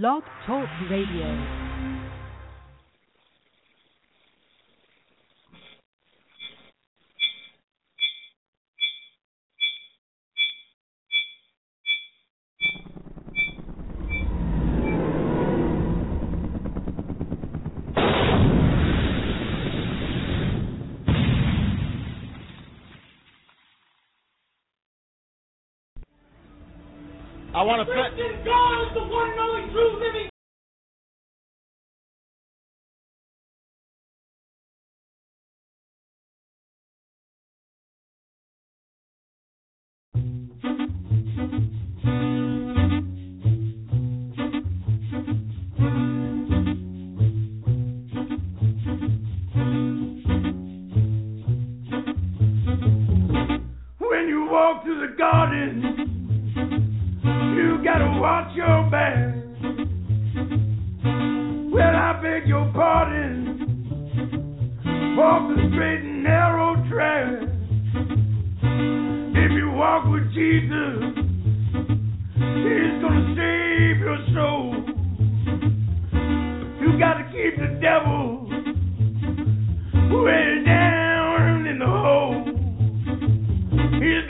Blog Talk Radio. I want to. Christian God is the one and only true living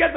He's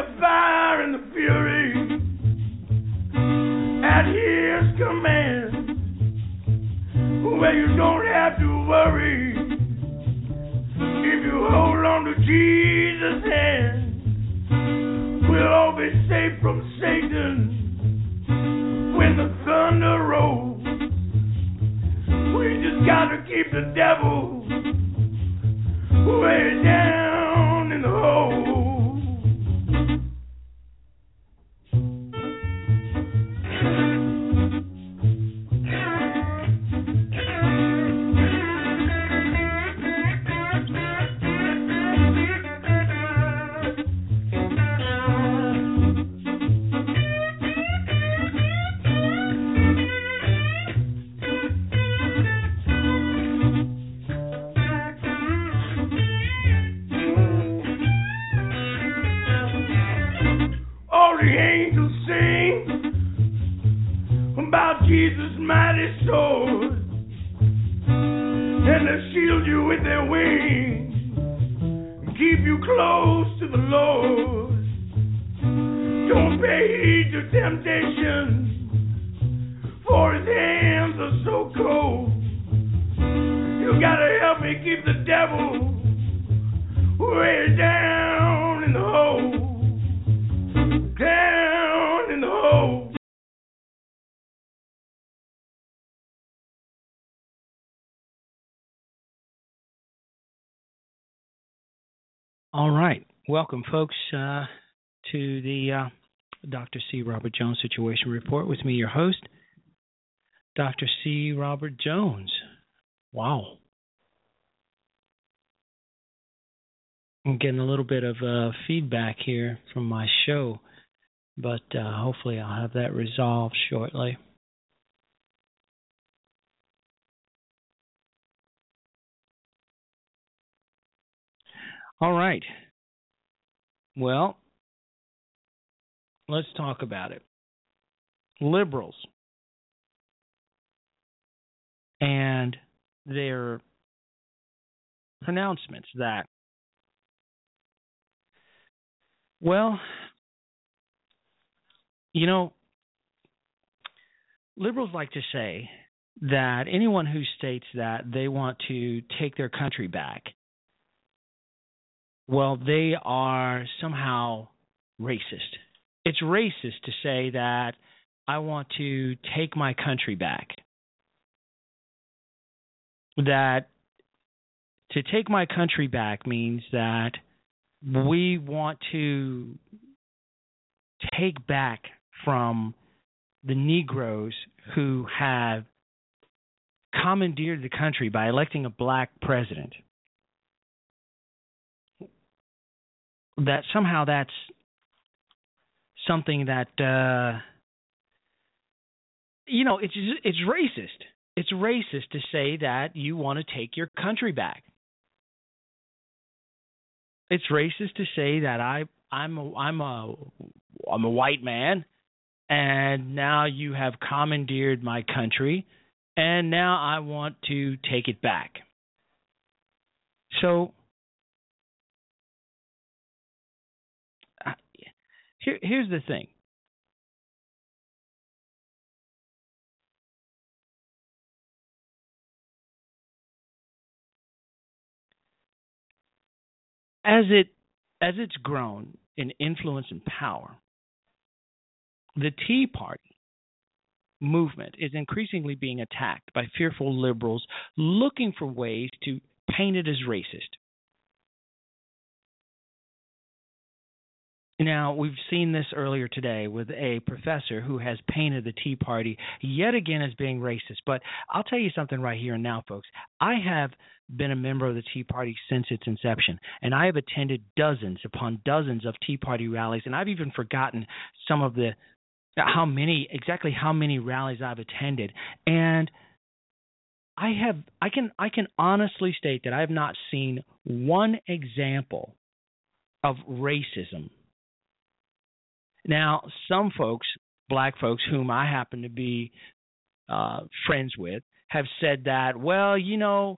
Welcome, folks, uh, to the uh, Dr. C. Robert Jones Situation Report with me, your host, Dr. C. Robert Jones. Wow. I'm getting a little bit of uh, feedback here from my show, but uh, hopefully I'll have that resolved shortly. All right. Well, let's talk about it. Liberals and their pronouncements that, well, you know, liberals like to say that anyone who states that they want to take their country back, well, they are somehow racist. It's racist to say that I want to take my country back. That to take my country back means that we want to take back from the Negroes who have commandeered the country by electing a black president, that somehow that's something that uh, you know it's it's racist. It's racist to say that you want to take your country back. It's racist to say that I I'm a, I'm a I'm a white man and now you have commandeered my country and now I want to take it back. So here, here's the thing. As it as it's grown in influence and power, the Tea Party movement is increasingly being attacked by fearful liberals looking for ways to paint it as racist. Now, we've seen this earlier today with a professor who has painted the Tea Party yet again as being racist. But I'll tell you something right here and now, folks. I have been a member of the Tea Party since its inception, and I have attended dozens upon dozens of Tea Party rallies, and I've even forgotten some of the how many exactly how many rallies I've attended and I have I can I can honestly state that I have not seen one example of racism. Now, some folks, black folks whom I happen to be uh, friends with, have said that, well, you know,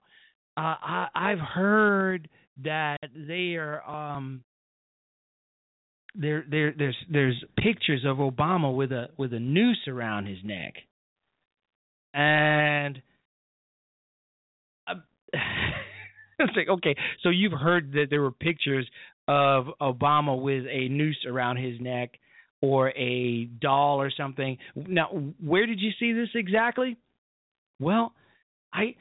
uh, I, I've heard that they are um, there there there's there's pictures of Obama with a with a noose around his neck. And uh, it's like okay, so you've heard that there were pictures of Obama with a noose around his neck or a doll or something. Now, where did you see this exactly? Well, I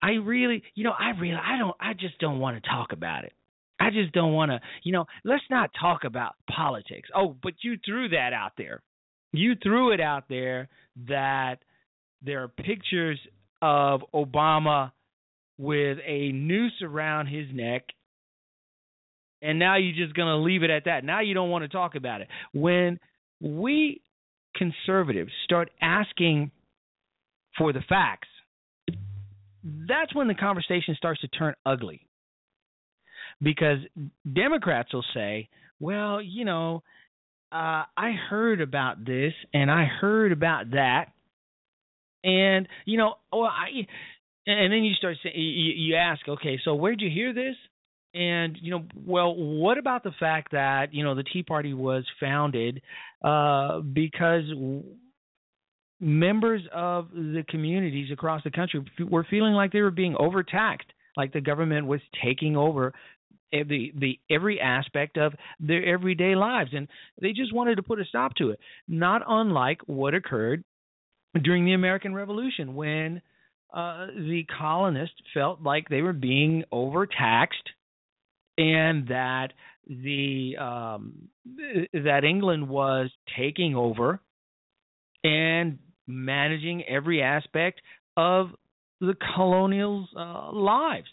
I really, you know, I really I don't I just don't want to talk about it. I just don't want to, you know, let's not talk about politics. Oh, but you threw that out there. You threw it out there that there are pictures of Obama with a noose around his neck. And now you're just going to leave it at that. Now you don't want to talk about it. When we conservatives start asking for the facts, that's when the conversation starts to turn ugly because Democrats will say, well, you know, uh, I heard about this and I heard about that, and you know, well, I, and then you start saying, you, you ask, okay, so where'd you hear this? And you know, well, what about the fact that you know the Tea Party was founded uh, because members of the communities across the country were feeling like they were being overtaxed, like the government was taking over the the every aspect of their everyday lives. And they just wanted to put a stop to it. Not unlike what occurred during the American Revolution when uh, the colonists felt like they were being overtaxed and that the um, that England was taking over and managing every aspect of the colonials' uh, lives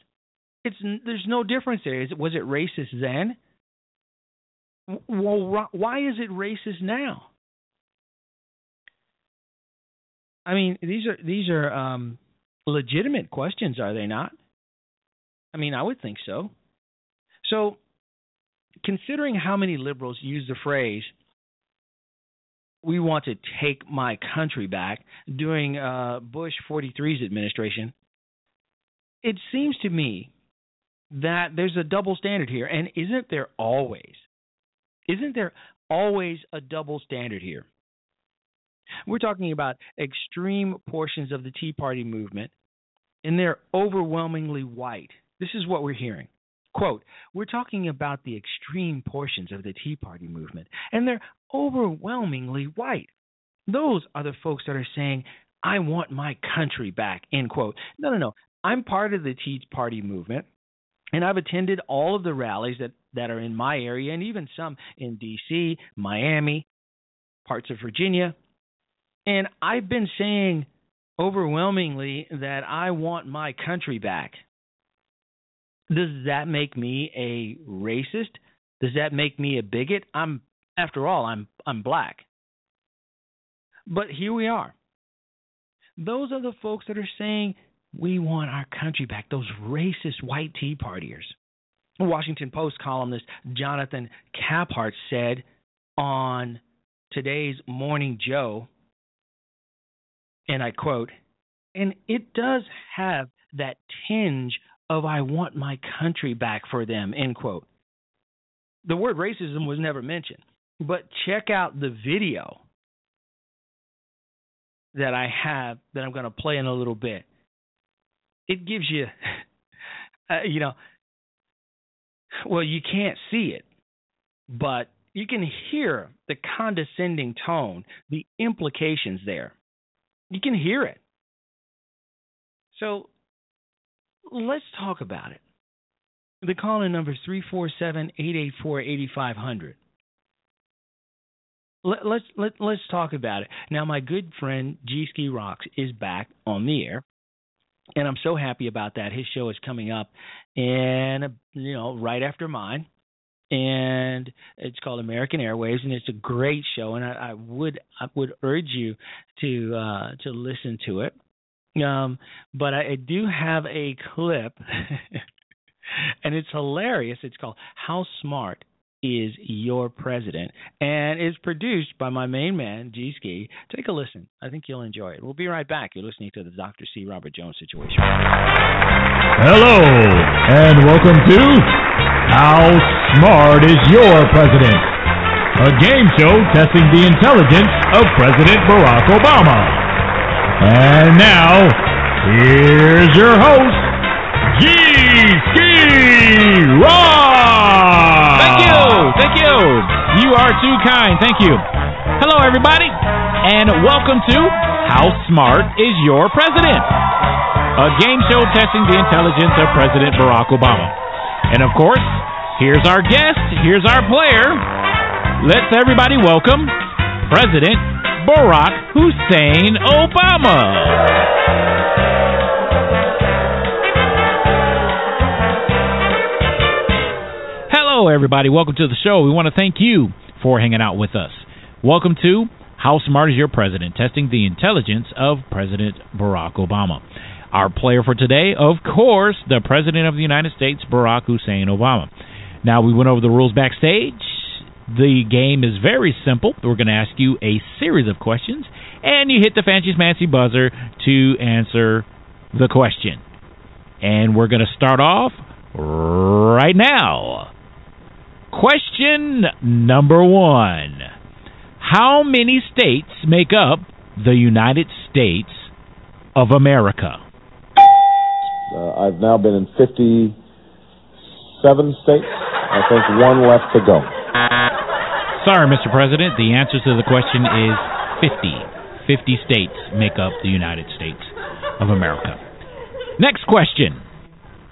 it's there's no difference there. Is it was it racist then? Well, why is it racist now? I mean, these are these are um, legitimate questions, are they not? I mean, I would think so. So, considering how many liberals use the phrase "we want to take my country back" during uh, Bush 43's administration, it seems to me that there's a double standard here. And isn't there always? Isn't there always a double standard here? We're talking about extreme portions of the Tea Party movement, and they're overwhelmingly white. This is what we're hearing. Quote, we're talking about the extreme portions of the Tea Party movement, and they're overwhelmingly white. Those are the folks that are saying, I want my country back, end quote. No, no, no. I'm part of the Tea Party movement and I've attended all of the rallies that that are in my area, and even some in D.C., Miami, parts of Virginia, and I've been saying overwhelmingly that I want my country back. Does that make me a racist? Does that make me a bigot? I'm after all, I'm I'm black. But here we are. Those are the folks that are saying we want our country back, those racist white tea partiers. Washington Post columnist Jonathan Capehart said on today's Morning Joe, and I quote, and it does have that tinge of I want my country back for them, end quote. The word racism was never mentioned, but check out the video that I have that I'm going to play in a little bit. It gives you, uh, you know, well, you can't see it, but you can hear the condescending tone, the implications there. You can hear it. So let's talk about it. The call in number is 347 884 8500. Let's let, let's talk about it now. My good friend G Ski Rocks is back on the air, and I'm so happy about that. His show is coming up, and you know, right after mine, and it's called American Airwaves, and it's a great show, and I, I would I would urge you to uh, to listen to it. Um, but I, I do have a clip, and it's hilarious. It's called "How Smart is Your President, and is produced by my main man, G Ski. Take a listen. I think you'll enjoy it. We'll be right back. You're listening to the Dr. C. Robert Jones situation. Hello, and welcome to How Smart is Your President? A game show testing the intelligence of President Barack Obama. And now, here's your host, G Ski Rock! Thank you. Thank you. You are too kind. Thank you. Hello, everybody, and welcome to How Smart is Your President? A game show testing the intelligence of President Barack Obama. And of course, here's our guest, here's our player. Let's everybody welcome President Barack Hussein Obama. Hello, everybody. Welcome to the show. We want to thank you for hanging out with us. Welcome to How Smart is Your President? Testing the intelligence of President Barack Obama. Our player for today, of course, the President of the United States, Barack Hussein Obama. Now, we went over the rules backstage. The game is very simple. We're going to ask you a series of questions, and you hit the fancy fancy buzzer to answer the question. And we're going to start off right now. Question number one How many states make up the United States of America? Uh, I've now been in 57 states. I think one left to go. Sorry, Mr. President. The answer to the question is 50. 50 states make up the United States of America. Next question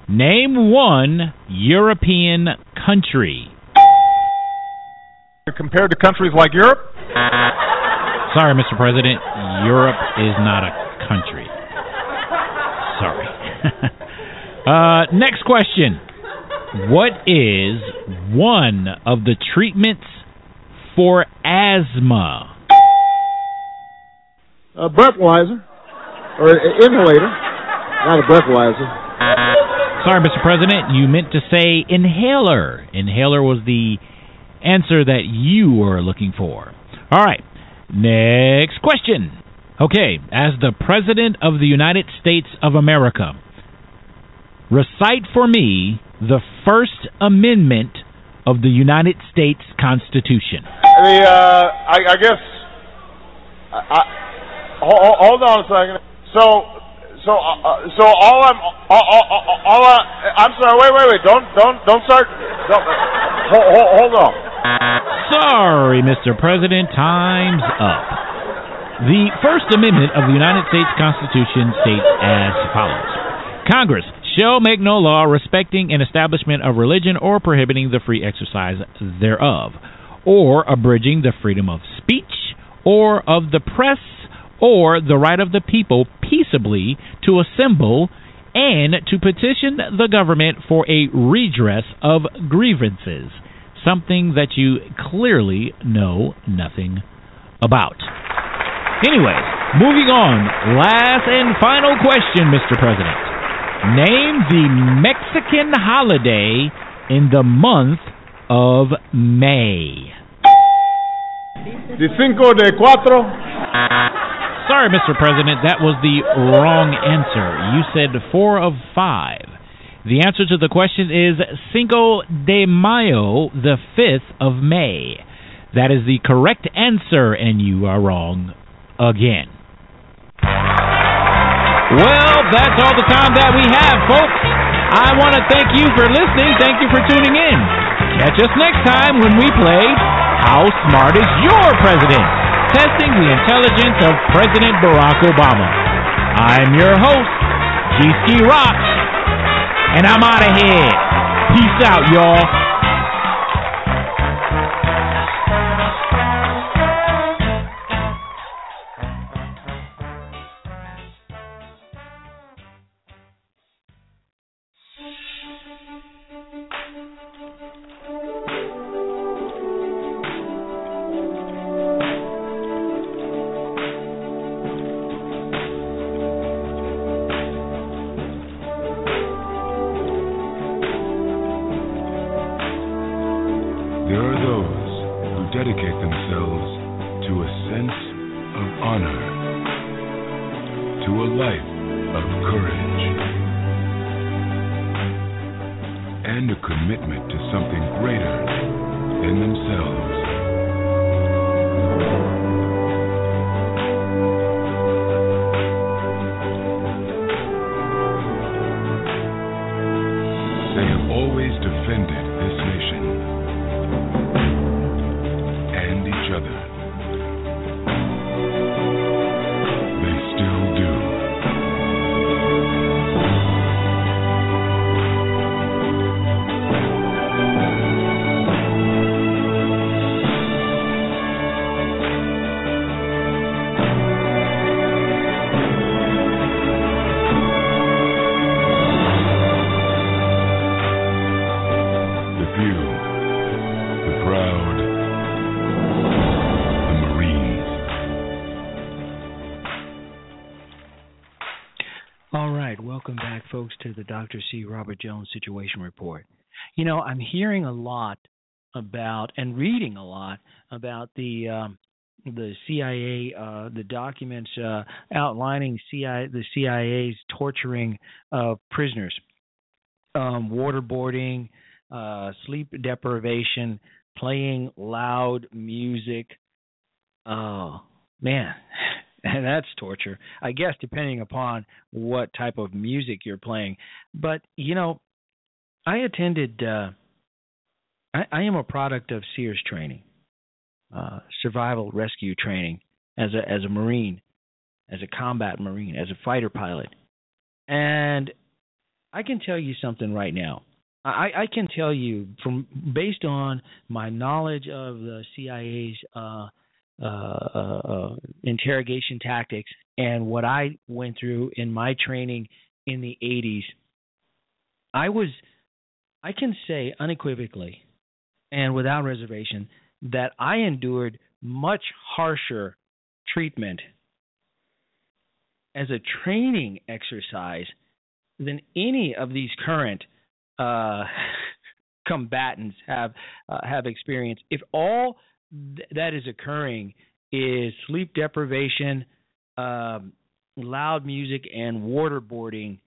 Name one European country. Compared to countries like Europe? Sorry, Mr. President. Europe is not a country. Sorry. uh, next question. What is one of the treatments for asthma? A breathalyzer, or an inhalator, not a breathalyzer. Sorry, Mr. President. You meant to say inhaler. Inhaler was the answer that you were looking for. All right. Next question. Okay, as the President of the United States of America, recite for me the First Amendment of the United States Constitution. The, uh, I, I guess, I, I, hold, on a second. So, so, uh, so all I'm, all, all, all, all I, I'm sorry. Wait, wait, wait. Don't, don't, don't start. Don't, hold, hold on. Sorry, Mr. President, time's up. The First Amendment of the United States Constitution states as follows Congress shall make no law respecting an establishment of religion or prohibiting the free exercise thereof, or abridging the freedom of speech, or of the press, or the right of the people peaceably to assemble and to petition the government for a redress of grievances, something that you clearly know nothing about. Anyways, moving on. Last and final question, Mr. President. Name the Mexican holiday in the month of May. The cinco de cuatro. Sorry, Mr. President, that was the wrong answer. You said four of five. The answer to the question is Cinco de Mayo, the 5th of May. That is the correct answer, and you are wrong again. Well, that's all the time that we have, folks. I want to thank you for listening. Thank you for tuning in. Catch us next time when we play How Smart is Your President? Testing the intelligence of President Barack Obama. I'm your host, GC Rock, and I'm out of here. Peace out, y'all. To the Dr. C. Robert Jones Situation Report. You know, I'm hearing a lot about and reading a lot about the um, the CIA, uh, the documents uh, outlining CIA, the CIA's torturing of prisoners, um, waterboarding, uh, sleep deprivation, playing loud music. Oh man, and that's torture. I guess depending upon what type of music you're playing. But you know, I attended. Uh, I, I am a product of Sears training, uh, survival rescue training as a as a Marine, as a combat Marine, as a fighter pilot, and I can tell you something right now. I, I can tell you from based on my knowledge of the CIA's uh, uh, uh, uh, interrogation tactics and what I went through in my training in the 80s, I was, I can say unequivocally and without reservation that I endured much harsher treatment as a training exercise than any of these current uh, combatants have uh, have experienced. If all th- that is occurring is sleep deprivation, um, loud music, and waterboarding,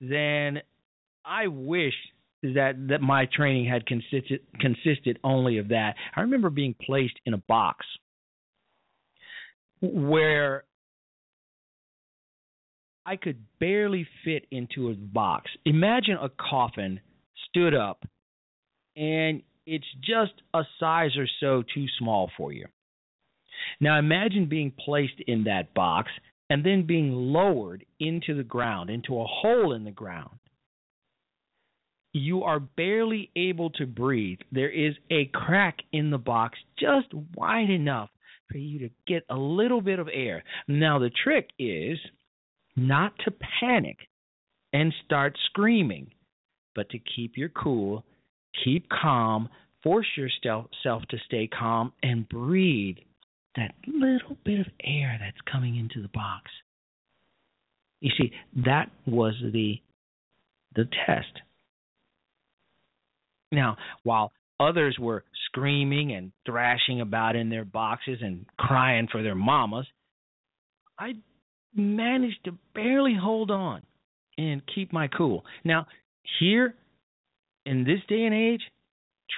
then I wish that that my training had consisted consisted only of that. I remember being placed in a box where I could barely fit into a box. Imagine a coffin stood up and it's just a size or so too small for you. Now imagine being placed in that box and then being lowered into the ground, into a hole in the ground. You are barely able to breathe. There is a crack in the box just wide enough for you to get a little bit of air. Now, the trick is not to panic and start screaming, but to keep your cool, keep calm, force yourself to stay calm, and breathe that little bit of air that's coming into the box. You see, that was the the test. Now, while others were screaming and thrashing about in their boxes and crying for their mamas, I managed to barely hold on and keep my cool. Now, here in this day and age,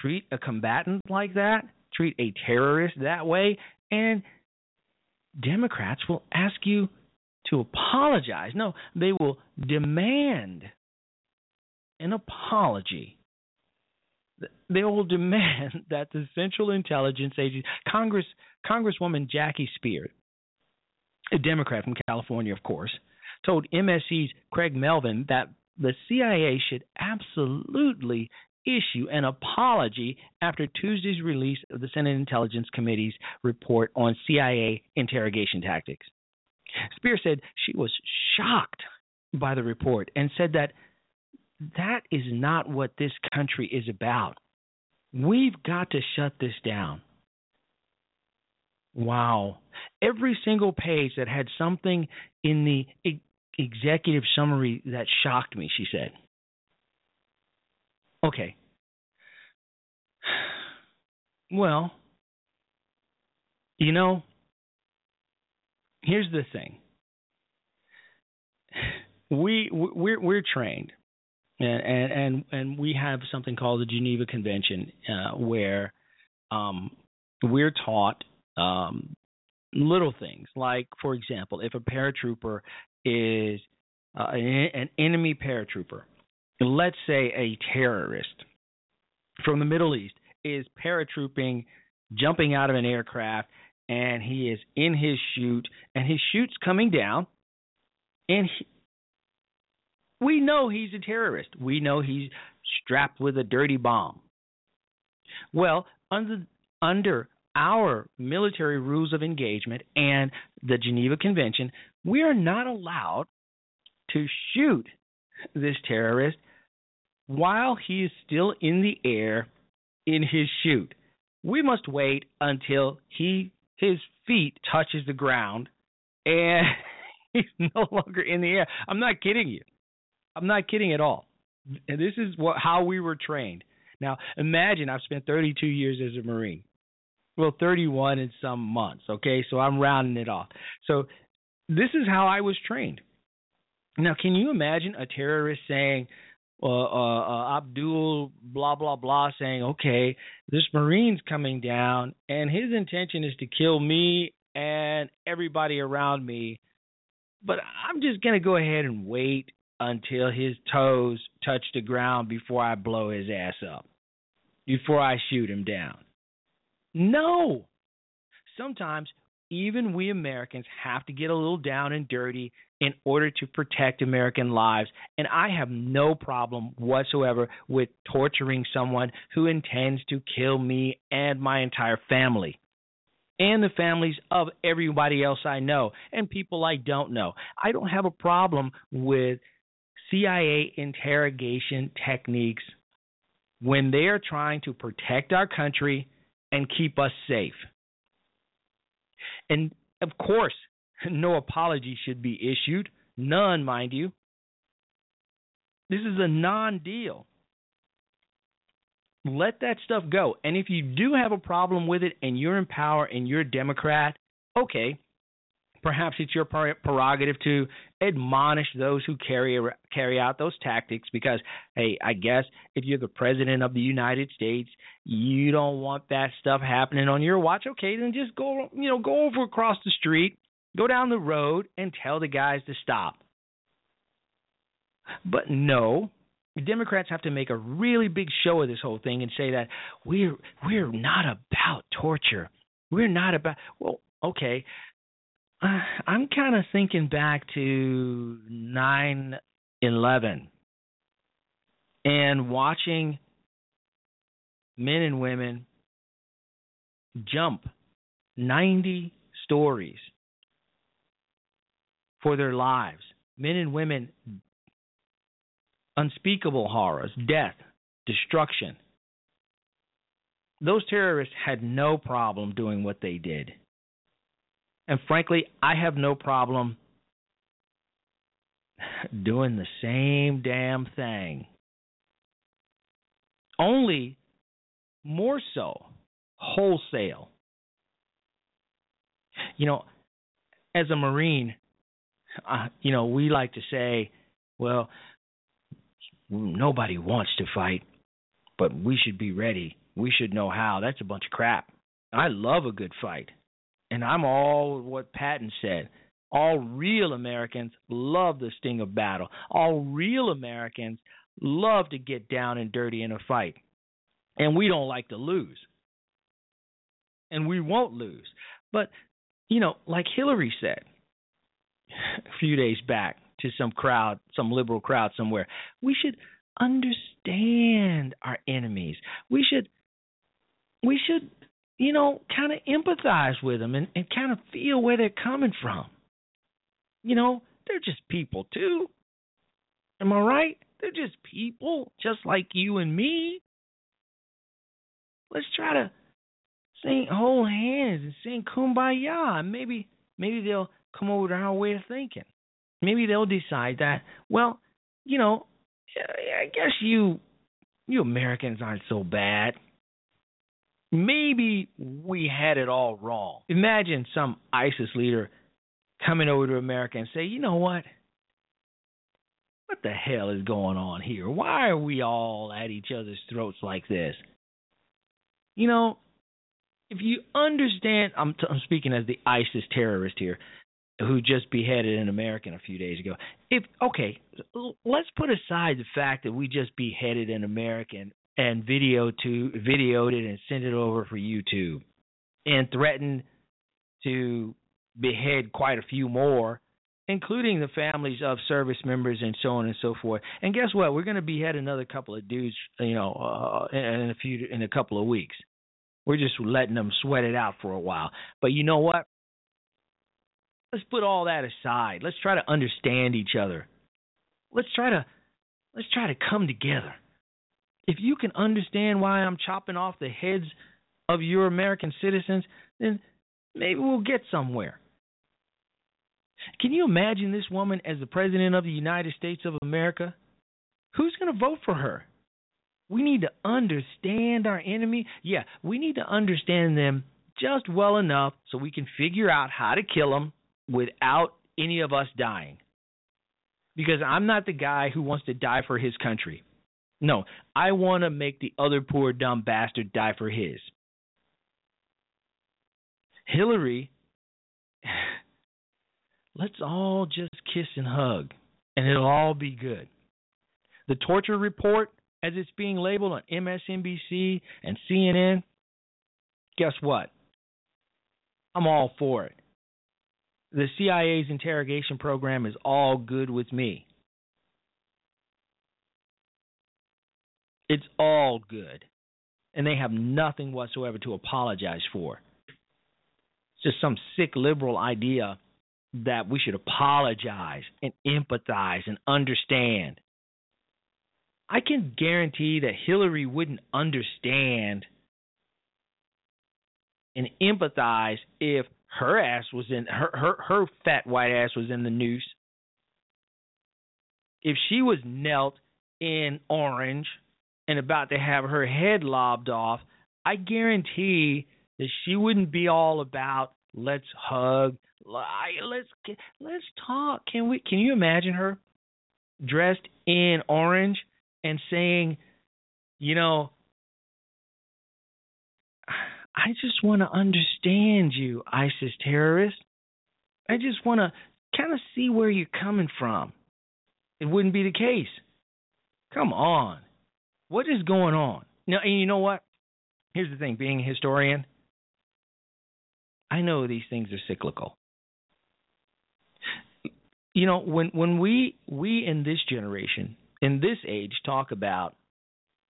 treat a combatant like that, treat a terrorist that way, and Democrats will ask you to apologize. No, they will demand an apology. They will demand that the Central Intelligence Agency, Congress, Congresswoman Jackie Speier, a Democrat from California, of course, told MSC's Craig Melvin that the CIA should absolutely issue an apology after Tuesday's release of the Senate Intelligence Committee's report on CIA interrogation tactics. Speier said she was shocked by the report and said that that is not what this country is about. We've got to shut this down. Wow. Every single page that had something in the executive summary that shocked me, she said. Okay. Well, you know, here's the thing. We we're we're trained, and and and we have something called the Geneva Convention, uh, where um, we're taught um, little things like, for example, if a paratrooper is uh, an, an enemy paratrooper, let's say a terrorist from the Middle East is paratrooping, jumping out of an aircraft, and he is in his chute, and his chute's coming down, and he, we know he's a terrorist. We know he's strapped with a dirty bomb. Well, under under our military rules of engagement and the Geneva Convention, we are not allowed to shoot this terrorist while he is still in the air in his chute. We must wait until he his feet touches the ground and he's no longer in the air. I'm not kidding you. I'm not kidding at all. And this is what how we were trained. Now, imagine I've spent 32 years as a Marine. Well, 31 in some months, okay? So I'm rounding it off. So this is how I was trained. Now, can you imagine a terrorist saying, uh, uh, uh, Abdul blah blah blah saying, "Okay, this Marine's coming down, and his intention is to kill me and everybody around me, but I'm just gonna go ahead and wait until his toes touch the ground before I blow his ass up, before I shoot him down." No. Sometimes even we Americans have to get a little down and dirty in order to protect American lives. And I have no problem whatsoever with torturing someone who intends to kill me and my entire family. And the families of everybody else I know and people I don't know. I don't have a problem with CIA interrogation techniques when they are trying to protect our country and keep us safe. And of course, no apology should be issued. None, mind you. This is a non deal. Let that stuff go. And if you do have a problem with it and you're in power and you're a Democrat, okay, perhaps it's your prerogative to admonish those who carry carry out those tactics because hey i guess if you're the president of the united states you don't want that stuff happening on your watch okay then just go you know go over across the street go down the road and tell the guys to stop but no Democrats have to make a really big show of this whole thing and say that we're we're not about torture. We're not about well, okay, I'm kind of thinking back to 9 11 and watching men and women jump 90 stories for their lives men and women, unspeakable horrors, death, destruction. Those terrorists had no problem doing what they did. And frankly, I have no problem doing the same damn thing. Only more so, wholesale. You know, as a Marine, uh, you know, we like to say, well, nobody wants to fight, but we should be ready. We should know how. That's a bunch of crap. I love a good fight. And I'm all what Patton said. All real Americans love the sting of battle. All real Americans love to get down and dirty in a fight. And we don't like to lose. And we won't lose. But, you know, like Hillary said a few days back to some crowd, some liberal crowd somewhere, we should understand our enemies. We should we should, you know, kind of empathize with them and, and kind of feel where they're coming from. You know, they're just people too. Am I right? They're just people, just like you and me. Let's try to sing hold hands and sing kumbaya and maybe maybe they'll come over to our way of thinking. Maybe they'll decide that, well, you know, I guess you you Americans aren't so bad. Maybe we had it all wrong. Imagine some ISIS leader coming over to America and say, "You know what? What the hell is going on here? Why are we all at each other's throats like this?" You know, if you understand, I'm, t- I'm speaking as the ISIS terrorist here, who just beheaded an American a few days ago. If okay, let's put aside the fact that we just beheaded an American and video to videoed it and sent it over for YouTube, and threatened to behead quite a few more, including the families of service members and so on and so forth. And guess what? We're going to behead another couple of dudes, you know, uh, in a few in a couple of weeks. We're just letting them sweat it out for a while. But you know what? Let's put all that aside. Let's try to understand each other. Let's try to let's try to come together. If you can understand why I'm chopping off the heads of your American citizens, then maybe we'll get somewhere. Can you imagine this woman as the president of the United States of America? Who's going to vote for her? We need to understand our enemy. Yeah, we need to understand them just well enough so we can figure out how to kill them without any of us dying. Because I'm not the guy who wants to die for his country. No, I want to make the other poor dumb bastard die for his. Hillary, let's all just kiss and hug, and it'll all be good. The torture report, as it's being labeled on MSNBC and CNN, guess what? I'm all for it. The CIA's interrogation program is all good with me. It's all good. And they have nothing whatsoever to apologize for. It's just some sick liberal idea that we should apologize and empathize and understand. I can guarantee that Hillary wouldn't understand and empathize if her ass was in her her her fat white ass was in the noose. If she was knelt in orange and about to have her head lobbed off, I guarantee that she wouldn't be all about let's hug, let's let's talk. Can we? Can you imagine her dressed in orange and saying, you know, I just want to understand you, ISIS terrorist. I just want to kind of see where you're coming from. It wouldn't be the case. Come on. What is going on? Now, and you know what? Here's the thing being a historian, I know these things are cyclical. You know, when when we we in this generation, in this age talk about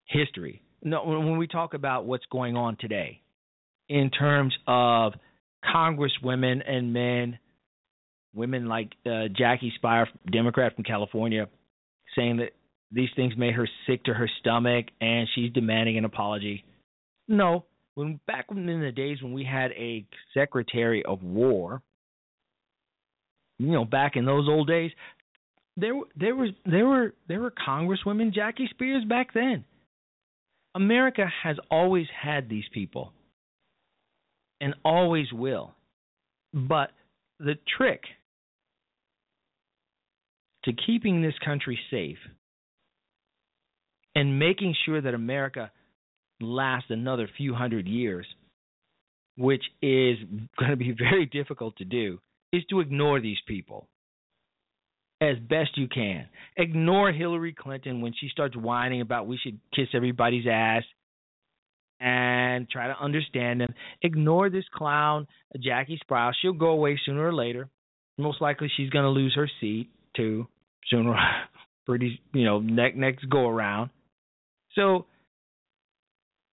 history, no when we talk about what's going on today in terms of congresswomen and men women like uh, Jackie Speier, Democrat from California, saying that these things made her sick to her stomach and she's demanding an apology. No, when back in the days when we had a Secretary of War, you know, back in those old days, there there was there were there were Congresswomen Jackie Spears back then. America has always had these people and always will. But the trick to keeping this country safe and making sure that America lasts another few hundred years, which is going to be very difficult to do, is to ignore these people as best you can. Ignore Hillary Clinton when she starts whining about we should kiss everybody's ass and try to understand them. Ignore this clown, Jackie Sprouse. She'll go away sooner or later. Most likely she's going to lose her seat too sooner pretty you know next next go around. So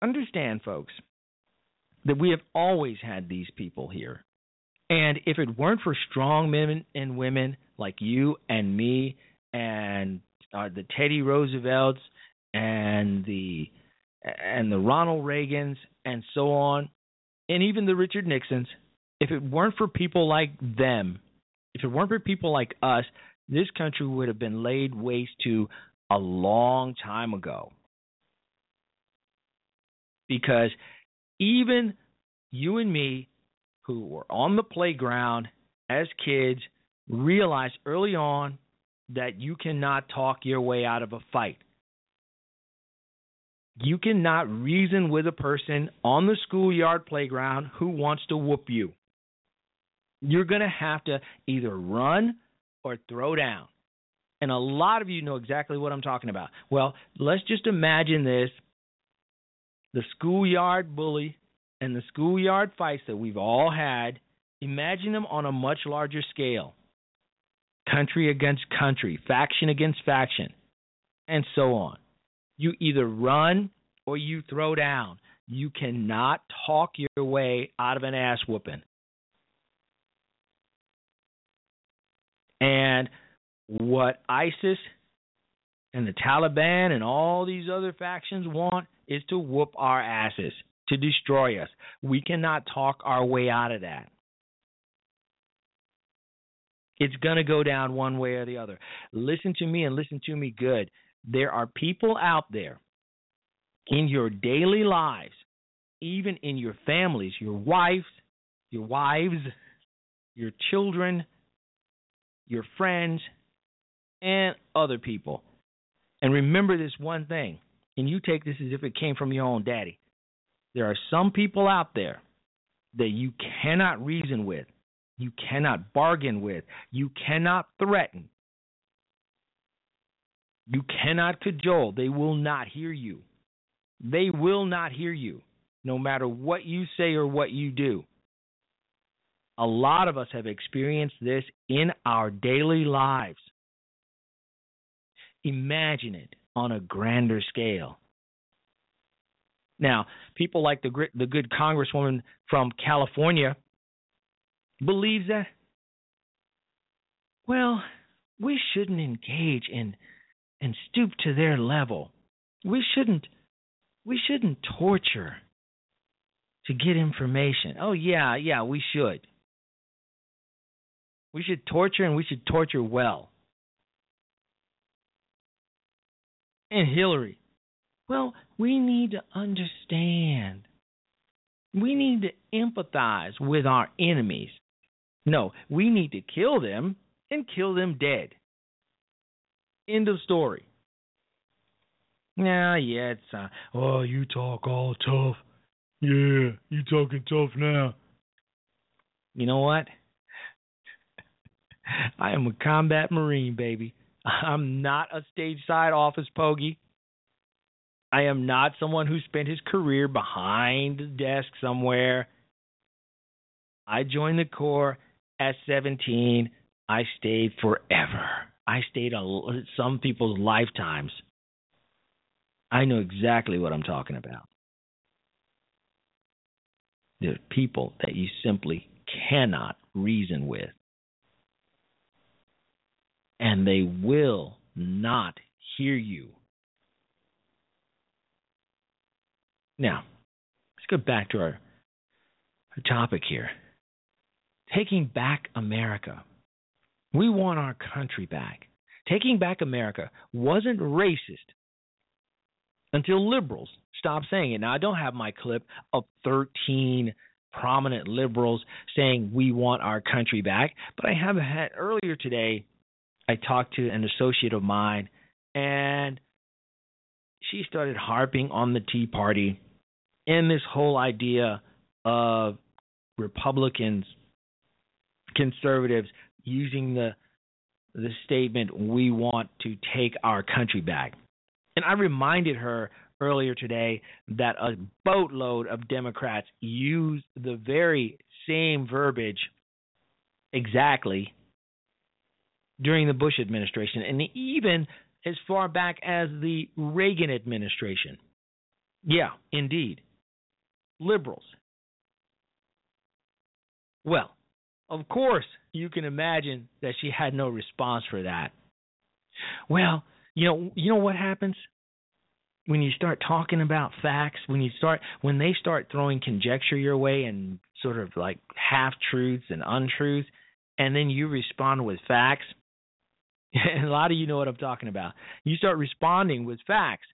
understand folks that we have always had these people here. And if it weren't for strong men and women like you and me and uh, the Teddy Roosevelts and the and the Ronald Reagans and so on, and even the Richard Nixons, if it weren't for people like them, if it weren't for people like us, this country would have been laid waste to a long time ago. Because even you and me, who were on the playground as kids, realized early on that you cannot talk your way out of a fight. You cannot reason with a person on the schoolyard playground who wants to whoop you. You're going to have to either run or throw down. And a lot of you know exactly what I'm talking about. Well, let's just imagine this the schoolyard bully and the schoolyard fights that we've all had. Imagine them on a much larger scale country against country, faction against faction, and so on. You either run or you throw down. You cannot talk your way out of an ass whooping. And what ISIS and the Taliban and all these other factions want is to whoop our asses, to destroy us. We cannot talk our way out of that. It's going to go down one way or the other. Listen to me and listen to me good. There are people out there in your daily lives, even in your families, your wives, your wives, your children, your friends, and other people. And remember this one thing, and you take this as if it came from your own daddy. There are some people out there that you cannot reason with, you cannot bargain with, you cannot threaten, you cannot cajole. They will not hear you. They will not hear you, no matter what you say or what you do. A lot of us have experienced this in our daily lives. Imagine it on a grander scale. Now, people like the the good congresswoman from California believes that well, we shouldn't engage in and stoop to their level. We shouldn't we shouldn't torture to get information. Oh yeah, yeah, we should. We should torture and we should torture well. And Hillary, well, we need to understand. We need to empathize with our enemies. No, we need to kill them and kill them dead. End of story. Yeah, yeah, it's uh, oh, you talk all tough. Yeah, you talking tough now. You know what? I am a combat marine, baby. I'm not a stage side office pogey. I am not someone who spent his career behind a desk somewhere. I joined the Corps at 17. I stayed forever. I stayed a, some people's lifetimes. I know exactly what I'm talking about. There are people that you simply cannot reason with. And they will not hear you. Now, let's go back to our, topic here. Taking back America. We want our country back. Taking back America wasn't racist until liberals stopped saying it. Now, I don't have my clip of 13 prominent liberals saying we want our country back, but I have had earlier today, I talked to an associate of mine, and she started harping on the Tea Party and this whole idea of Republicans, conservatives using the the statement we want to take our country back. And I reminded her earlier today that a boatload of Democrats used the very same verbiage exactly during the Bush administration and even as far back as the Reagan administration. Yeah, indeed. Liberals. Well, of course, you can imagine that she had no response for that. Well, you know, you know what happens when you start talking about facts, when you start when they start throwing conjecture your way and sort of like half truths and untruths, and then you respond with facts. And a lot of you know what I'm talking about. You start responding with facts,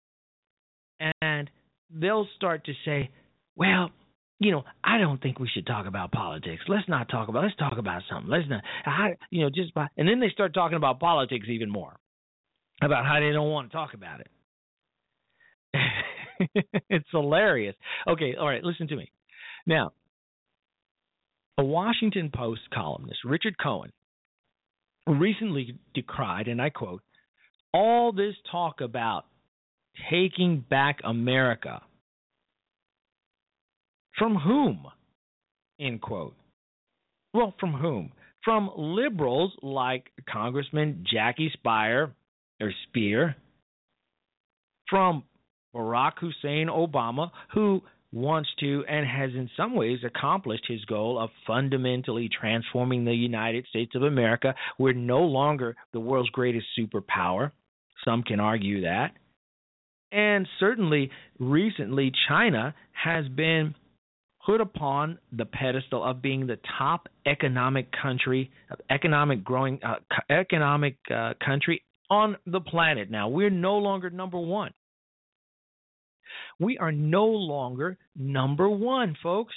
and they'll start to say, "Well, you know, I don't think we should talk about politics. Let's not talk about. Let's talk about something. Let's not. I, you know, just by, and then they start talking about politics even more, about how they don't want to talk about it. it's hilarious. Okay, all right, listen to me. Now, a Washington Post columnist, Richard Cohen, recently decried, and I quote, all this talk about taking back America. From whom? End quote. Well, from whom? From liberals like Congressman Jackie Speier or Spear, from Barack Hussein Obama, who wants to and has in some ways accomplished his goal of fundamentally transforming the United States of America. We're no longer the world's greatest superpower. Some can argue that. And certainly, recently, China has been put upon the pedestal of being the top economic country, economic growing, uh, economic uh, country on the planet. Now we're no longer number one. We are no longer number one, folks.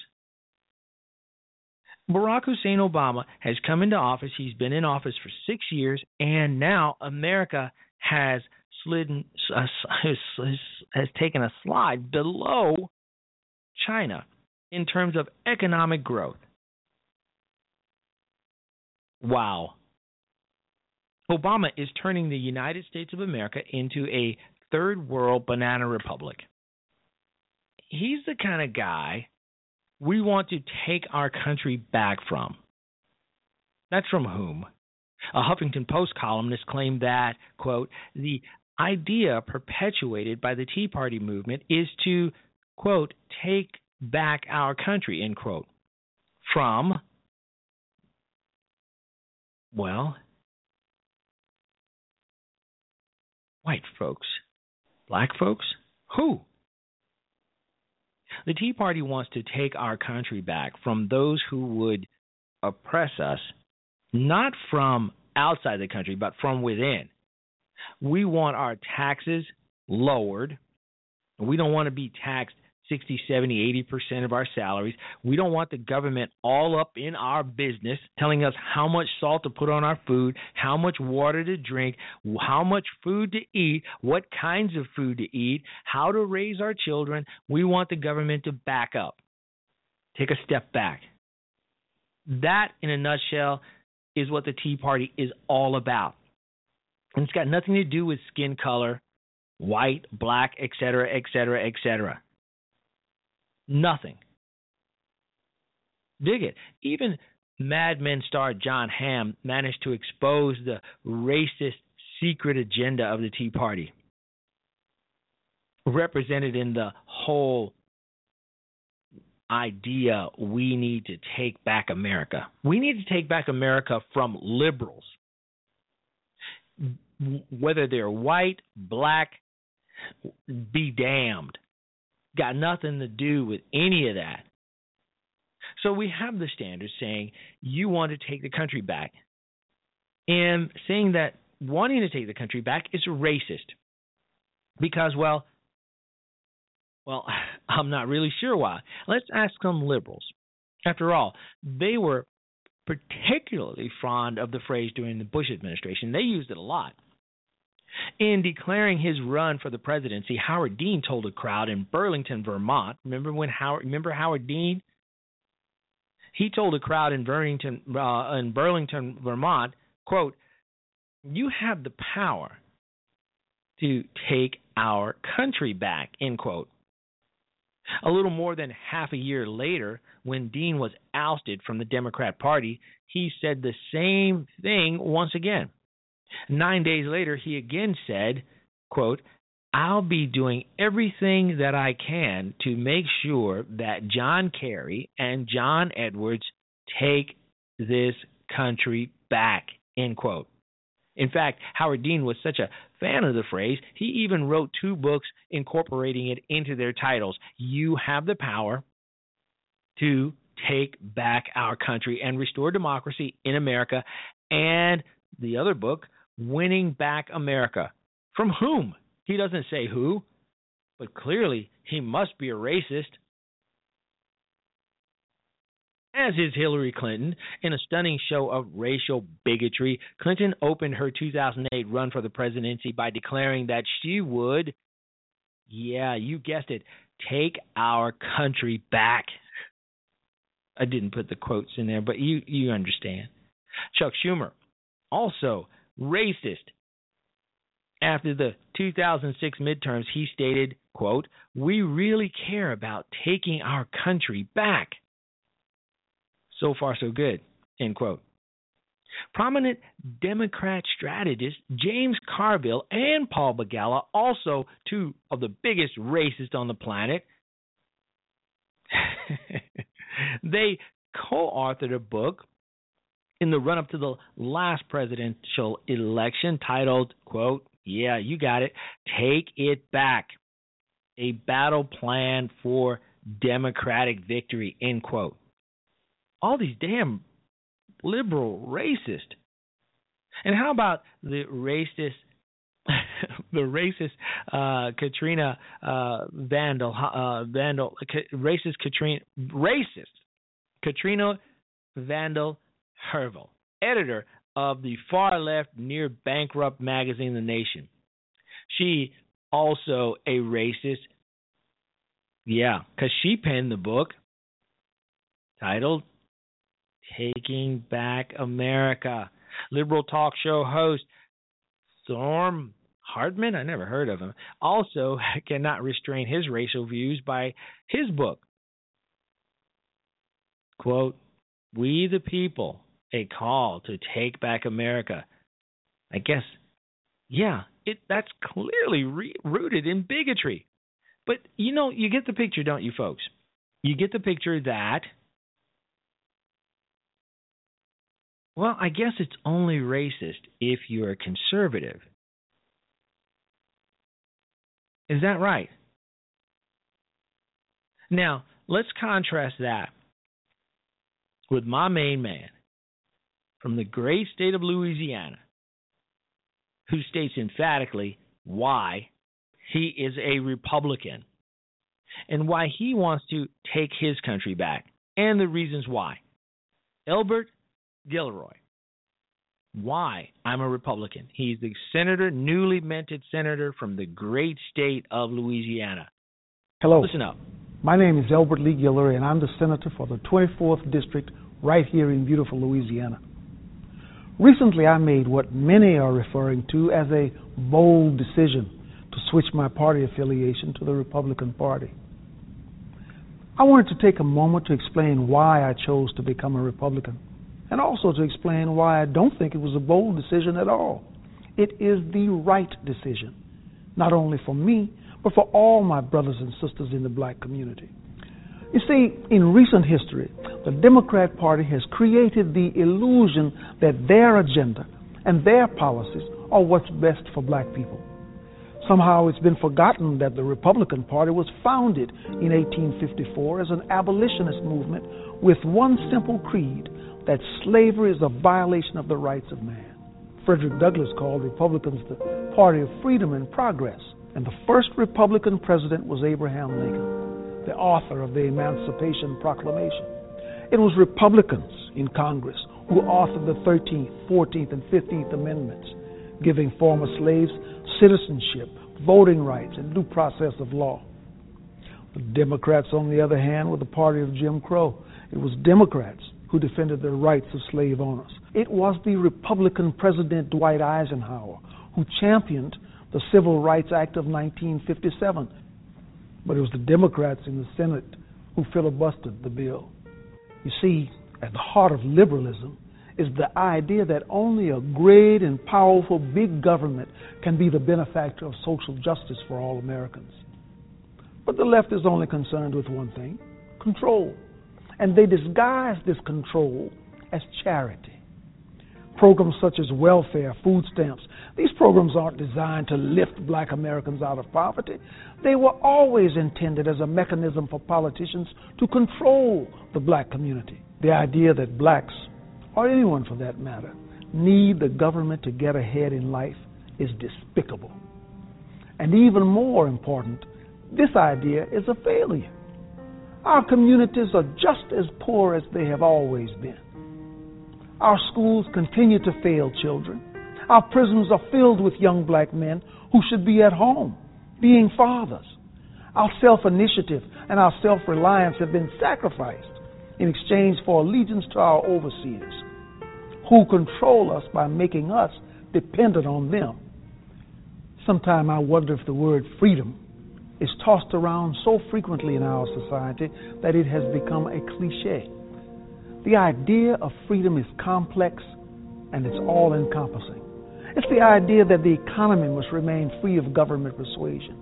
Barack Hussein Obama has come into office. He's been in office for six years, and now America has uh, has, has taken a slide below China in terms of economic growth. Wow. Obama is turning the United States of America into a third world banana republic. He's the kind of guy we want to take our country back from. That's from whom? A Huffington Post columnist claimed that, quote, the idea perpetuated by the Tea Party movement is to, quote, take back our country, end quote. From, well, white folks. Black folks? Who? The Tea Party wants to take our country back from those who would oppress us, not from outside the country, but from within. We want our taxes lowered. We don't want to be taxed 60, 70, 80% of our salaries. We don't want the government all up in our business telling us how much salt to put on our food, how much water to drink, how much food to eat, what kinds of food to eat, how to raise our children. We want the government to back up, take a step back. That, in a nutshell, is what the Tea Party is all about. And it's got nothing to do with skin color, white, black, etc., etc., etc. Nothing. Dig it. Even Mad Men star Jon Hamm managed to expose the racist secret agenda of the Tea Party, represented in the whole idea we need to take back America. We need to take back America from liberals. whether they're white, black, be damned. Got nothing to do with any of that. So we have the standards saying you want to take the country back. And saying that wanting to take the country back is racist. Because, well, well, I'm not really sure why. Let's ask some liberals. After all, they were particularly fond of the phrase during the Bush administration. They used it a lot. In declaring his run for the presidency, Howard Dean told a crowd in Burlington, Vermont. Remember when Howard? Remember Howard Dean? He told a crowd in Burlington, uh, in Burlington, Vermont, "quote You have the power to take our country back." End quote. A little more than half a year later, when Dean was ousted from the Democrat Party, he said the same thing once again. Nine days later, he again said, quote, I'll be doing everything that I can to make sure that John Kerry and John Edwards take this country back, end quote. In fact, Howard Dean was such a fan of the phrase, he even wrote two books incorporating it into their titles. You have the power to take back our country and restore democracy in America. And the other book, Winning Back America. From whom? He doesn't say who, but clearly he must be a racist as is Hillary Clinton. In a stunning show of racial bigotry, Clinton opened her 2008 run for the presidency by declaring that she would, yeah, you guessed it, take our country back. I didn't put the quotes in there, but you you understand. Chuck Schumer, also racist. After the 2006 midterms, he stated, quote, "We really care about taking our country back." So far, so good. End quote. Prominent Democrat strategists James Carville and Paul Begala, also two of the biggest racists on the planet, they co authored a book in the run up to the last presidential election titled, quote, yeah, you got it, Take It Back, a battle plan for democratic victory, end quote all these damn liberal racist. And how about the racist the racist uh, Katrina uh, Vandal uh, Vandal racist Katrina racist Katrina Vandal Hervel, editor of the far left near bankrupt magazine The Nation. She also a racist. Yeah, cuz she penned the book titled Taking Back America. Liberal talk show host Thom Hartmann, I never heard of him, also cannot restrain his racial views by his book. Quote, We the people, a call to take back America. I guess, yeah, it that's clearly re- rooted in bigotry. But you know, you get the picture, don't you, folks? You get the picture that Well, I guess it's only racist if you're a conservative. Is that right? Now, let's contrast that with my main man from the great state of Louisiana, who states emphatically why he is a Republican and why he wants to take his country back and the reasons why. Elbert Guillory. Why I'm a Republican. He's the senator, newly minted senator from the great state of Louisiana. Hello. Listen up. My name is Elbert Lee Guillory, and I'm the senator for the 24th District right here in beautiful Louisiana. Recently, I made what many are referring to as a bold decision to switch my party affiliation to the Republican Party. I wanted to take a moment to explain why I chose to become a Republican and also to explain why I don't think it was a bold decision at all. It is the right decision, not only for me, but for all my brothers and sisters in the black community. You see, in recent history, the Democrat Party has created the illusion that their agenda and their policies are what's best for black people. Somehow it's been forgotten that the Republican Party was founded in 1854 as an abolitionist movement with one simple creed that slavery is a violation of the rights of man. Frederick Douglass called Republicans the party of freedom and progress, and the first Republican president was Abraham Lincoln, the author of the Emancipation Proclamation. It was Republicans in Congress who authored the 13th, 14th, and 15th Amendments, giving former slaves citizenship, voting rights, and due process of law. The Democrats, on the other hand, were the party of Jim Crow. It was Democrats who defended the rights of slave owners. It was the Republican President Dwight Eisenhower who championed the Civil Rights Act of 1957. But it was the Democrats in the Senate who filibustered the bill. You see, at the heart of liberalism is the idea that only a great and powerful big government can be the benefactor of social justice for all Americans. But the left is only concerned with one thing control. And they disguise this control as charity. Programs such as welfare, food stamps, these programs aren't designed to lift black Americans out of poverty. They were always intended as a mechanism for politicians to control the black community. The idea that blacks or anyone for that matter, need the government to get ahead in life is despicable. And even more important, this idea is a failure. Our communities are just as poor as they have always been. Our schools continue to fail children. Our prisons are filled with young black men who should be at home, being fathers. Our self initiative and our self reliance have been sacrificed in exchange for allegiance to our overseers who control us by making us dependent on them. Sometimes I wonder if the word freedom is tossed around so frequently in our society that it has become a cliche. The idea of freedom is complex and it's all encompassing. It's the idea that the economy must remain free of government persuasion.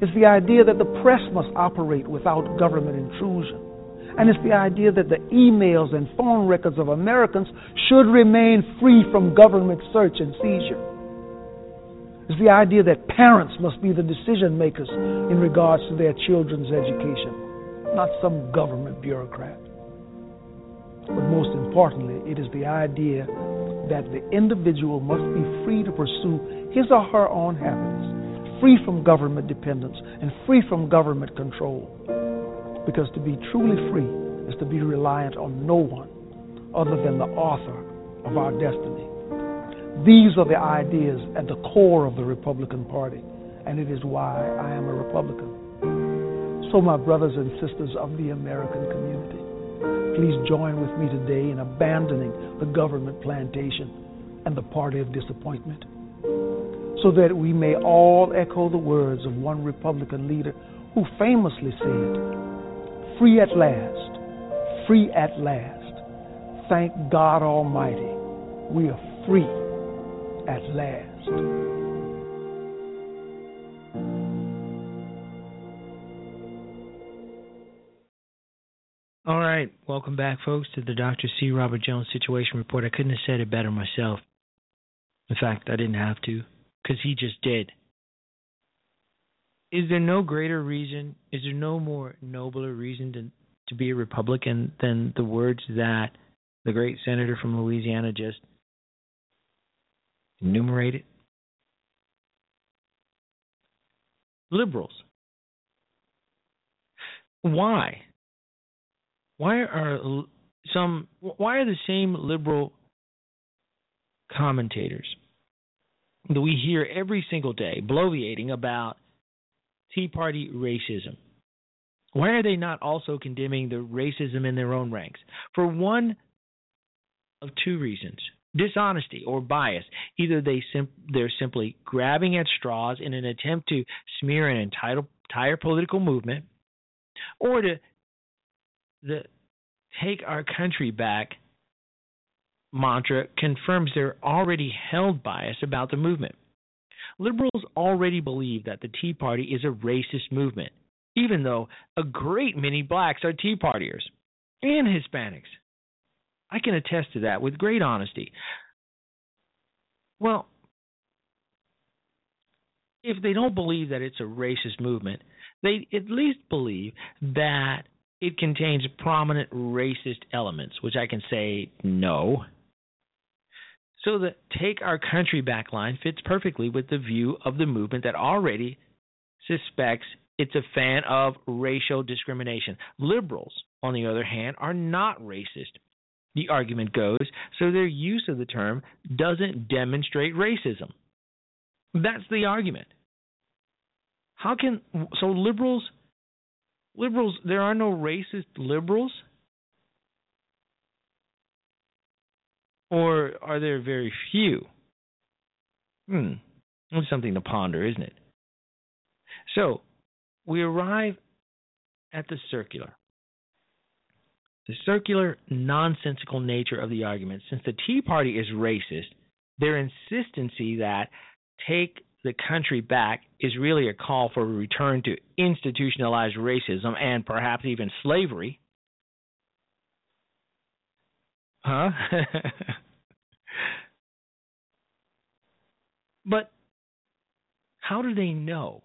It's the idea that the press must operate without government intrusion. And it's the idea that the emails and phone records of Americans should remain free from government search and seizure. It's the idea that parents must be the decision makers in regards to their children's education, not some government bureaucrat. But most importantly, it is the idea that the individual must be free to pursue his or her own happiness, free from government dependence, and free from government control. Because to be truly free is to be reliant on no one other than the author of our destiny. These are the ideas at the core of the Republican Party, and it is why I am a Republican. So, my brothers and sisters of the American community, please join with me today in abandoning the government plantation and the party of disappointment, so that we may all echo the words of one Republican leader who famously said, free at last, free at last. Thank God Almighty, we are free at last. All right, welcome back, folks, to the Dr. C. Robert Jones Situation Report. I couldn't have said it better myself. In fact, I didn't have to, because he just did is there no greater reason, is there no more nobler reason to to be a Republican than the words that the great senator from Louisiana just enumerated? Liberals. Why? Why are some why are the same liberal commentators that we hear every single day bloviating about Tea Party racism. Why are they not also condemning the racism in their own ranks? For one of two reasons dishonesty or bias. Either they they're simply grabbing at straws in an attempt to smear an entire, entire political movement, or to the take our country back mantra confirms their already held bias about the movement. Liberals already believe that the Tea Party is a racist movement, even though a great many blacks are Tea Partiers and Hispanics. I can attest to that with great honesty. Well, if they don't believe that it's a racist movement, they at least believe that it contains prominent racist elements, which I can say no. So the Take Our Country Back line fits perfectly with the view of the movement that already suspects it's a fan of racial discrimination. Liberals, on the other hand, are not racist. The argument goes, so their use of the term doesn't demonstrate racism. That's the argument. How can so liberals liberals there are no racist liberals? Or are there very few? Hmm. That's something to ponder, isn't it? So, we arrive at the circular. The circular, nonsensical nature of the argument. Since the Tea Party is racist, their insistency that take the country back is really a call for a return to institutionalized racism and perhaps even slavery. Huh? but how do they know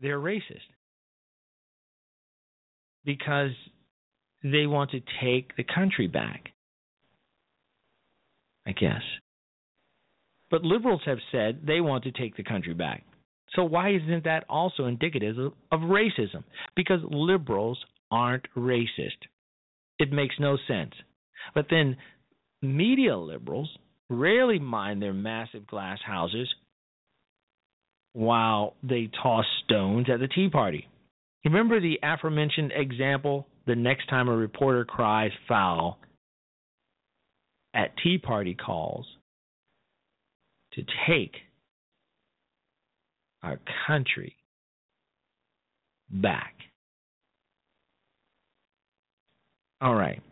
they're racist? Because they want to take the country back. I guess. But liberals have said they want to take the country back. So why isn't that also indicative of, racism? Because liberals aren't racist. It makes no sense. But then media liberals rarely mind their massive glass houses while they toss stones at the Tea Party. Remember the aforementioned example the next time a reporter cries foul at Tea Party calls to take our country back. All right.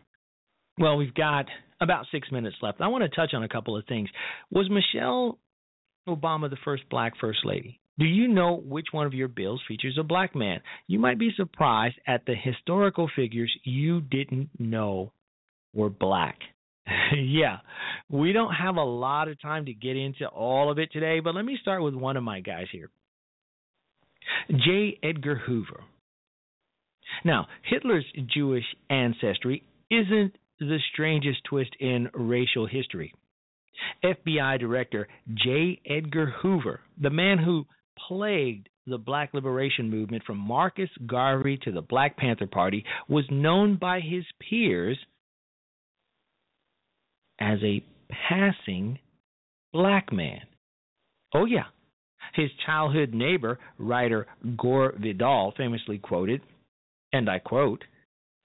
Well, we've got about six minutes left. I want to touch on a couple of things. Was Michelle Obama the first black first lady? Do you know which one of your bills features a black man? You might be surprised at the historical figures you didn't know were black. yeah, we don't have a lot of time to get into all of it today, but let me start with one of my guys here J. Edgar Hoover. Now, Hitler's Jewish ancestry isn't the strangest twist in racial history. FBI Director J. Edgar Hoover, the man who plagued the black liberation movement from Marcus Garvey to the Black Panther Party, was known by his peers as a passing black man. Oh, yeah. His childhood neighbor, writer Gore Vidal, famously quoted, and I quote,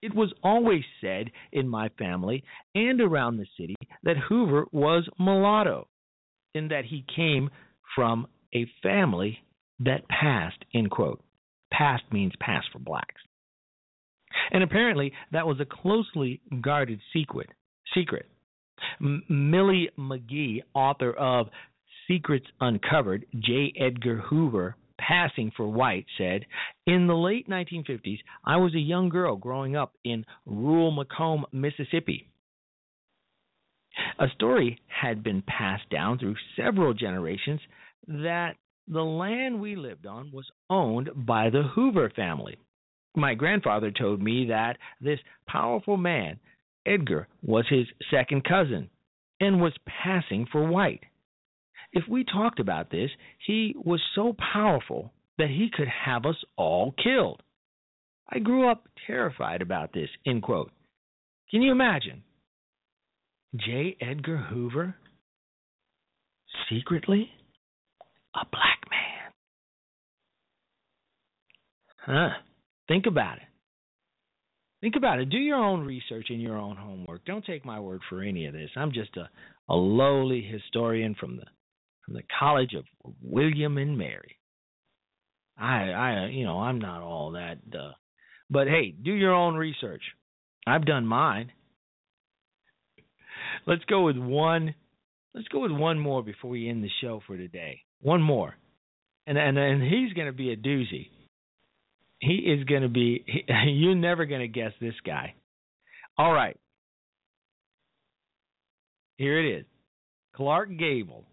It was always said in my family and around the city that Hoover was mulatto, in that he came from a family that passed, end quote. Past means past for blacks. And apparently that was a closely guarded secret. Secret. M- Millie McGhee, author of Secrets Uncovered, J. Edgar Hoover, Passing for White, said, In the late 1950s, I was a young girl growing up in rural McComb, Mississippi. A story had been passed down through several generations that the land we lived on was owned by the Hoover family. My grandfather told me that this powerful man Edgar was his second cousin and was passing for white. If we talked about this, he was so powerful that he could have us all killed. I grew up terrified about this, end quote. Can you imagine? J. Edgar Hoover? Secretly? A black man. Huh. Think about it. Think about it. Do your own research and your own homework. Don't take my word for any of this. I'm just a, a lowly historian from the from the College of William and Mary. I I you know, I'm not all that uh but hey, do your own research. I've done mine. Let's go with one let's go with one more before we end the show for today. One more. And and and he's going to be a doozy. He is going to be, he, you're never going to guess this guy. All right. Here it is Clark Gable.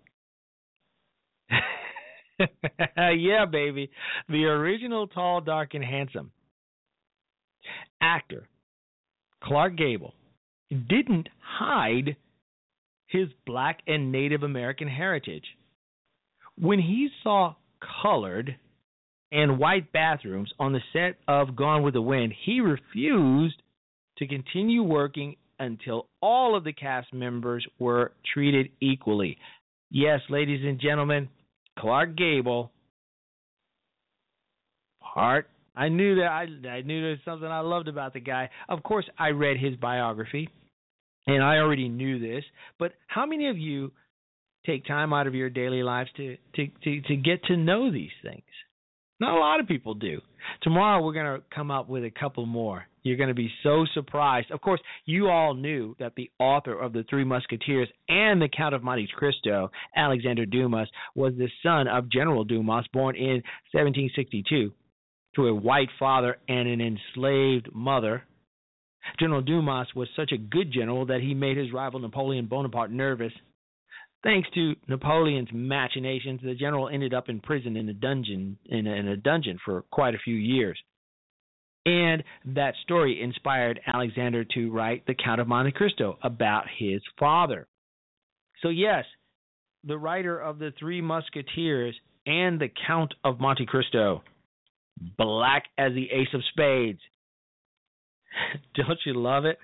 yeah, baby. The original tall, dark, and handsome actor, Clark Gable, didn't hide his black and Native American heritage. When he saw colored and white bathrooms on the set of Gone with the Wind, he refused to continue working until all of the cast members were treated equally. Yes, ladies and gentlemen, Clark Gable, part. I knew that I I knew there was something I loved about the guy. Of course, I read his biography, and I already knew this. But how many of you take time out of your daily lives to to to, to get to know these things? Not a lot of people do. Tomorrow we're going to come up with a couple more. You're going to be so surprised. Of course, you all knew that the author of The Three Musketeers and The Count of Monte Cristo, Alexander Dumas, was the son of General Dumas, born in 1762 to a white father and an enslaved mother. General Dumas was such a good general that he made his rival Napoleon Bonaparte nervous. Thanks to Napoleon's machinations, the general ended up in prison in a dungeon in a, in a dungeon for quite a few years. And that story inspired Alexander to write The Count of Monte Cristo about his father. So yes, the writer of The Three Musketeers and The Count of Monte Cristo, black as the ace of spades. Don't you love it?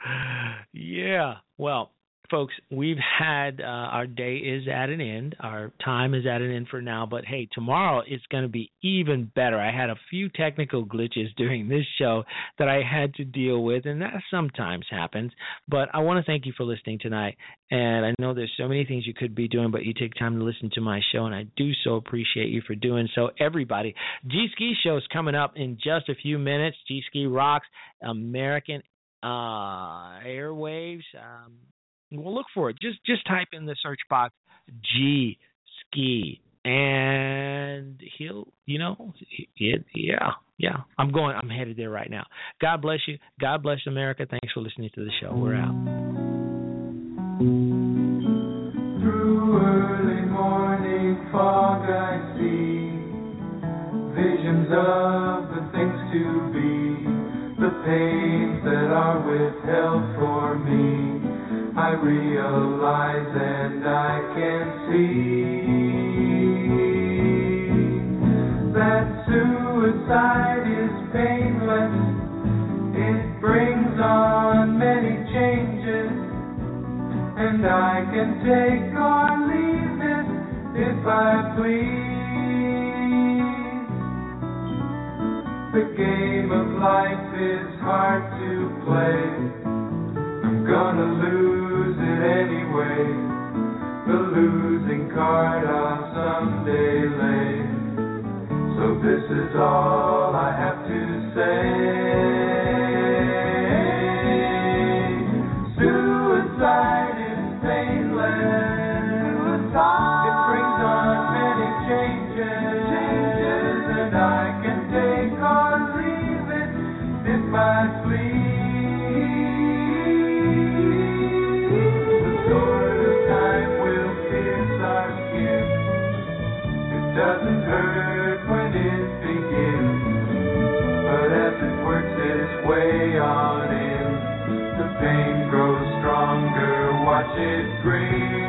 yeah. Well, folks, we've had uh, our day is at an end. Our time is at an end for now. But hey, tomorrow is going to be even better. I had a few technical glitches during this show that I had to deal with, and that sometimes happens. But I want to thank you for listening tonight. And I know there's so many things you could be doing, but you take time to listen to my show, and I do so appreciate you for doing so. Everybody, G Ski Show is coming up in just a few minutes. G Ski Rocks, American uh airwaves um well, look for it. Just just type in the search box G ski, and he'll, you know, it, yeah, yeah. I'm going. I'm headed there right now. God bless you. God bless America. Thanks for listening to the show. We're out. Through early morning fog, I see visions of the things to be, the pains that are withheld for me. I realize and I can see that suicide is painless. It brings on many changes, and I can take or leave it if I please. The game of life is hard to play. Gonna lose it anyway. The losing card I'll someday lay. So this is all I have to say. Watch it